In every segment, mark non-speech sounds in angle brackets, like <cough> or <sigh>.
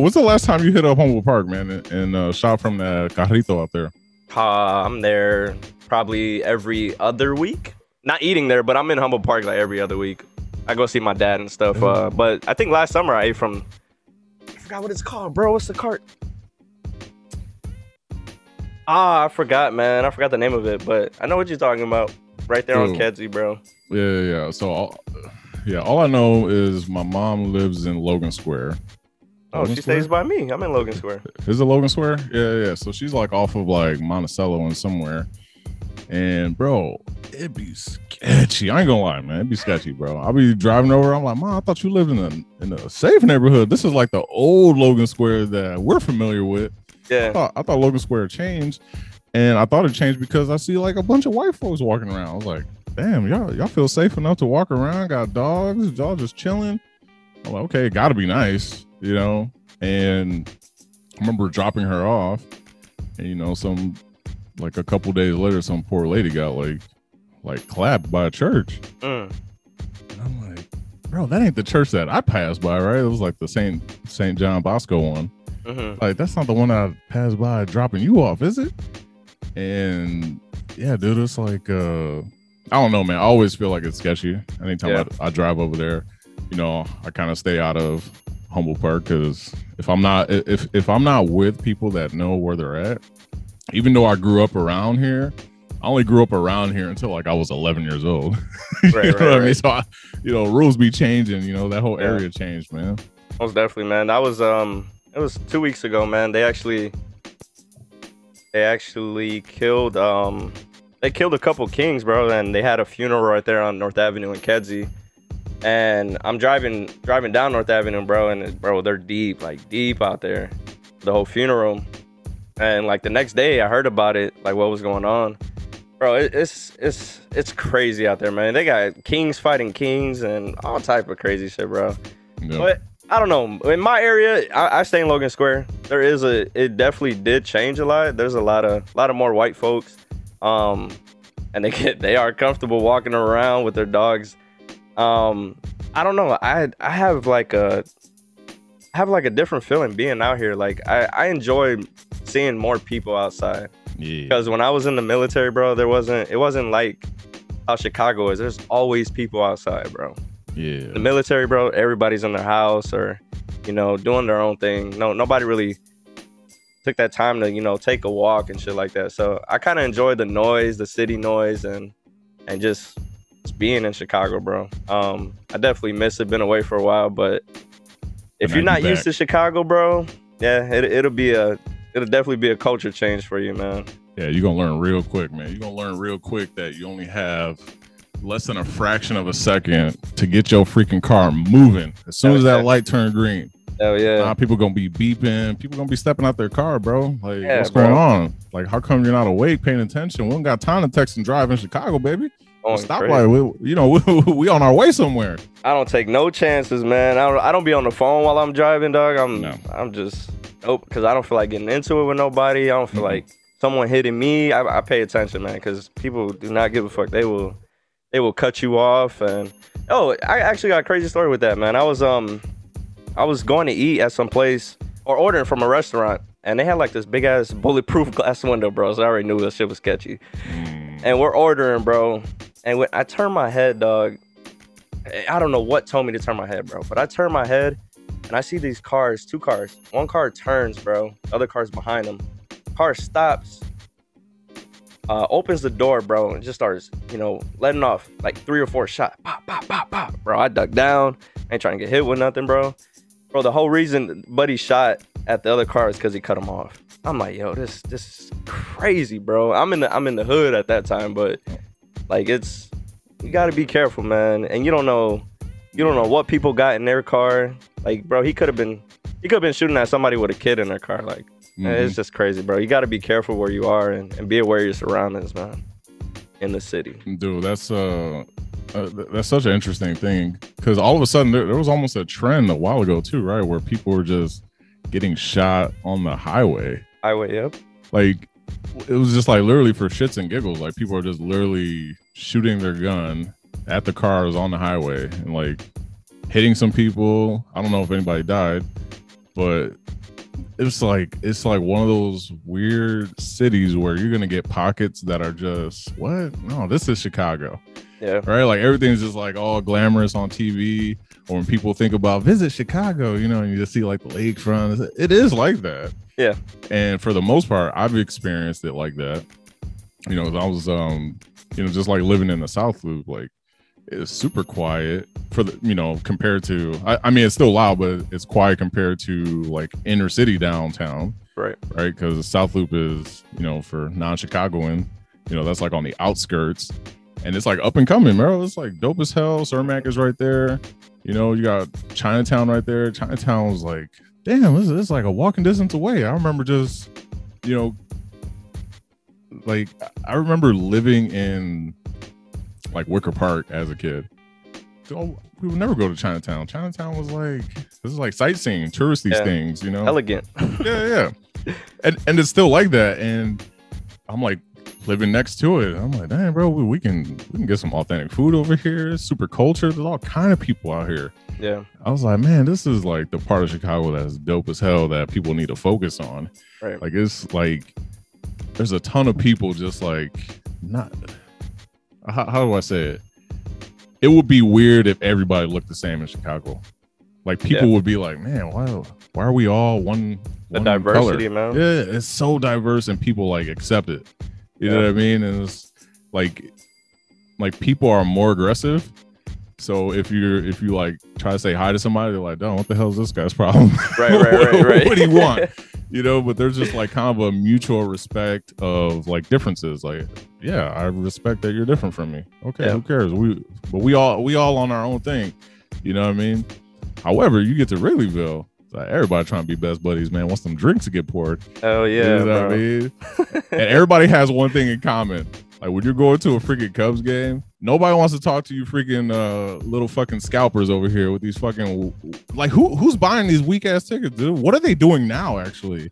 What's the last time you hit up Humboldt Park, man, and, and uh, shot from the carrito out there? Uh, I'm there probably every other week. Not eating there, but I'm in Humboldt Park like every other week. I go see my dad and stuff. Uh, but I think last summer I ate from. I forgot what it's called, bro. What's the cart? Ah, I forgot, man. I forgot the name of it, but I know what you're talking about. Right there on. Kedzie, bro. Yeah, yeah. yeah. So, all, yeah, all I know is my mom lives in Logan Square. Oh, Logan she Square? stays by me. I'm in Logan Square. Is it Logan Square? Yeah, yeah. So she's like off of like Monticello and somewhere. And bro, it'd be sketchy. I ain't gonna lie, man. It'd be sketchy, bro. I'll be driving over. I'm like, Mom, I thought you lived in a in a safe neighborhood. This is like the old Logan Square that we're familiar with. I Yeah. thought, I thought Logan Square changed, and I thought it changed because I see like a bunch of white folks walking around. I was like, damn, y'all y'all feel safe enough to walk around? Got dogs, y'all just chilling. I'm like, okay, gotta be nice, you know. And I remember dropping her off, and you know, some like a couple days later, some poor lady got like like clapped by a church. Mm. And I'm like, bro, that ain't the church that I passed by, right? It was like the Saint Saint John Bosco one. hmm Like that's not the one I passed by dropping you off, is it? And yeah, dude, it's like uh I don't know, man. I always feel like it's sketchy. Anytime Yeah. I, I drive over there, you know, I kind of stay out of Humboldt Park because if I'm not if if I'm not with people that know where they're at, even though I grew up around here, I only grew up around here until like I was 11 years old. <laughs> you Right, know right, what I mean? right. So I, you know, rules be changing. You know, that whole Yeah. area changed, man. Most definitely, man. That was um, it was two weeks ago, man. They actually, they actually killed um, they killed a couple kings, bro, and they had a funeral right there on North Avenue in Kedzie. And I'm driving driving down North Avenue, bro, and bro, they're deep, like deep out there, the whole funeral. And like the next day, I heard about it, like what was going on. Bro, it, it's it's it's crazy out there, man. They got kings fighting kings and all type of crazy shit, bro. Yeah. But I don't know. In my area, I, I stay in Logan Square. There is a. It definitely did change a lot. There's a lot of, lot of more white folks, um, and they get they are comfortable walking around with their dogs. Um, I don't know. I I have like a, I have like a different feeling being out here. Like I I enjoy seeing more people outside yeah. because when I was in the military, bro, there wasn't. It wasn't like how Chicago is. There's always people outside, bro Yeah. the military, bro, everybody's in their house or, you know, doing their own thing. No, nobody really took that time to, you know, take a walk and shit like that. So I kind of enjoy the noise, the city noise, and and just, just being in Chicago, bro. Um, I definitely miss it. Been away for a while, but if you're not used back. to Chicago, bro, yeah, it, it'll be a it'll definitely be a culture change for you, man. Yeah, you're gonna learn real quick, man. You're gonna learn real quick that you only have less than a fraction of a second to get your freaking car moving. As soon as that light turned green, Hell yeah. nah, people gonna be beeping. People gonna be stepping out their car, bro. Like, Yeah, what's bro. going on? Like, how come you're not awake, paying attention? We don't got time to text and drive in Chicago, baby. Going Stop crazy. light. We, you know, <laughs> we, we on our way somewhere. I don't take no chances, man. I don't. I don't be on the phone while I'm driving, dog. I'm. No. I'm just nope, because I don't feel like getting into it with nobody. I don't feel Mhm. like someone hitting me. I, I pay attention, man, because people do not give a fuck. They will, they will cut you off. And oh, I actually got a crazy story with that, man. I was um, I was going to eat at some place or ordering from a restaurant, and they had like this big ass bulletproof <laughs> glass window, bro. So I already knew this shit was sketchy Mm, and we're ordering, bro. And when I turn my head, dog, I don't know what told me to turn my head, bro. But I turn my head and I see these cars, two cars. One car turns, bro. The other car's behind them. Car stops, uh, opens the door, bro, and just starts, you know, letting off like three or four shots. Pop, pop, pop, pop. Bro, I ducked down. Ain't trying to get hit with nothing, bro. Bro, the whole reason Buddy shot at the other car is because he cut him off. I'm like, yo, this this is crazy, bro. I'm in the I'm in the hood at that time, but like it's you gotta be careful, man. And you don't know you don't know what people got in their car. Like, bro, he could have been he could have been shooting at somebody with a kid in their car. Like, mhm. it's just crazy, bro. You gotta be careful where you are and, and be aware of your surroundings, man. In the city. dude that's uh, uh that's such an interesting thing because all of a sudden there, there was almost a trend a while ago too right where people were just getting shot on the highway Highway, yep. like it was just like literally for shits and giggles like people are just literally shooting their gun at the cars on the highway and like hitting some people i don't know if anybody died but it's like it's like one of those weird cities where you're gonna get pockets that are just what? No, this is Chicago, Yeah. right? Like everything's just like all glamorous on TV. Or when people think about visit Chicago, you know, and you just see like the lakefront. It is like that. Yeah. And for the most part, I've experienced it like that. You know, I was um, you know, just like living in the South Loop, like it's super quiet for the you know compared to I, I mean it's still loud but it's quiet compared to like inner city downtown. Right. right? Because the south loop is you know for non-chicagoan you know that's like on the outskirts. And it's like up and coming bro. It's like dope as hell. Cermak is right there. You know you got chinatown right there. Chinatown was like damn this is like a walking distance away. I remember just you know like i remember living in like Wicker Park as a kid. So we would never go to Chinatown. Chinatown was like this is like sightseeing, touristy Yeah. things, you know. Elegant. <laughs> yeah, yeah. And and it's still like that. And I'm like living next to it. I'm like, damn, bro, we, we can we can get some authentic food over here. It's super culture. There's all kind of people out here. Yeah. I was like, man, this is like the part of Chicago that's dope as hell that people need to focus on. Right. Like it's like there's a ton of people just like not how, how do I say it? It would be weird if everybody looked the same in Chicago. Like people Yeah. would be like, man, why why are we all one? The one diversity, color? man. Yeah, it's so diverse and people like accept it. You know what I mean? And it's like like people are more aggressive. So if you're if you like try to say hi to somebody, they're like, "Oh, what the hell is this guy's problem?" Right, right, right, right. <laughs> what do you want? <laughs> You know, but there's just like kind of a mutual respect of like differences. Like, yeah, I respect that you're different from me. Okay, Yeah. who cares? We but we all we all on our own thing. You know what I mean? However, you get to Wrigleyville, it's like everybody trying to be best buddies, man. Want some drinks to get poured. Oh You yeah, know what I mean? <laughs> and everybody has one thing in common. Like when you're going to a freaking Cubs game, nobody wants to talk to you freaking uh, little fucking scalpers over here with these fucking like who who's buying these weak ass tickets, dude? What are they doing now actually?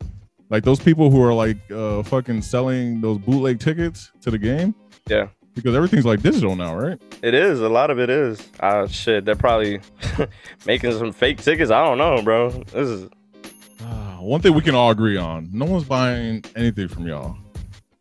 Like those people who are like uh fucking selling those bootleg tickets to the game? Yeah. Because everything's like digital now, right? It is. A lot of it is. Ah, shit. They're probably <laughs> making some fake tickets. I don't know, bro. This is. Ah, <sighs> one thing we can all agree on: no one's buying anything from y'all.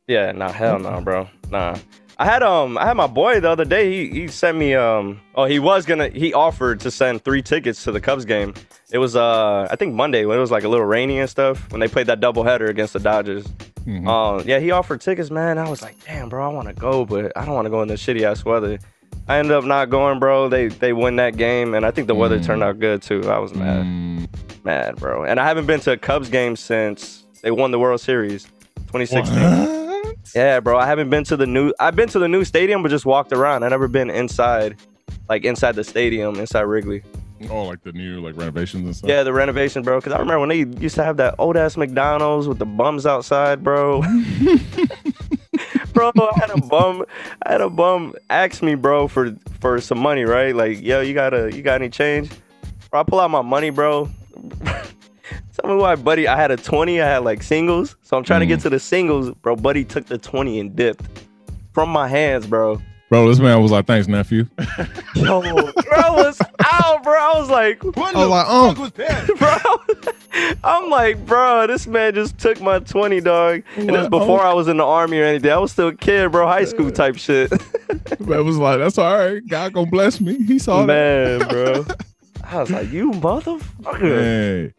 Yeah. Nah. Hell no, bro. Nah. I had um. I had my boy the other day. He he sent me um. Oh, he was gonna. He offered to send three tickets to the Cubs game. It was uh. I think Monday when it was like a little rainy and stuff when they played that doubleheader against the Dodgers. Mhm. Um, yeah, he offered tickets, man. I was like, damn, bro, I want to go, but I don't want to go in this shitty ass weather. I ended up not going, bro. They they win that game, and I think the weather Mm. turned out good too. I was mad, Mm, mad, bro. And I haven't been to a Cubs game since they won the World Series, 2016. what? Yeah, bro. I haven't been to the new. I've been to the new stadium, but just walked around. I never been inside, like inside the stadium, inside Wrigley. Oh, like the new like renovations and stuff. Yeah, the renovation, bro. Because I remember when they used to have that old ass McDonald's with the bums outside, bro. <laughs> bro, I had a bum. I had a bum ask me, bro, for for some money, right? Like, yo, you got a, you got any change? Bro, I pull out my money, bro. <laughs> Tell me why, buddy. I had a twenty. I had like singles, so I'm trying to get Mm. to the singles, bro. Buddy took the twenty and dipped from my hands, bro. Bro, this man was like, "Thanks, nephew." <laughs> Yo, bro was out, bro. I was like, What I was the like, fuck um, was that? bro. I'm like, bro, this man just took my 20, dog. And this What? before I was in the army or anything. I was still a kid, bro, high school type shit. <laughs> Man was like, "That's all right. God gonna bless me." He saw that. man, bro. <laughs> I was like, you motherfucker. Hey,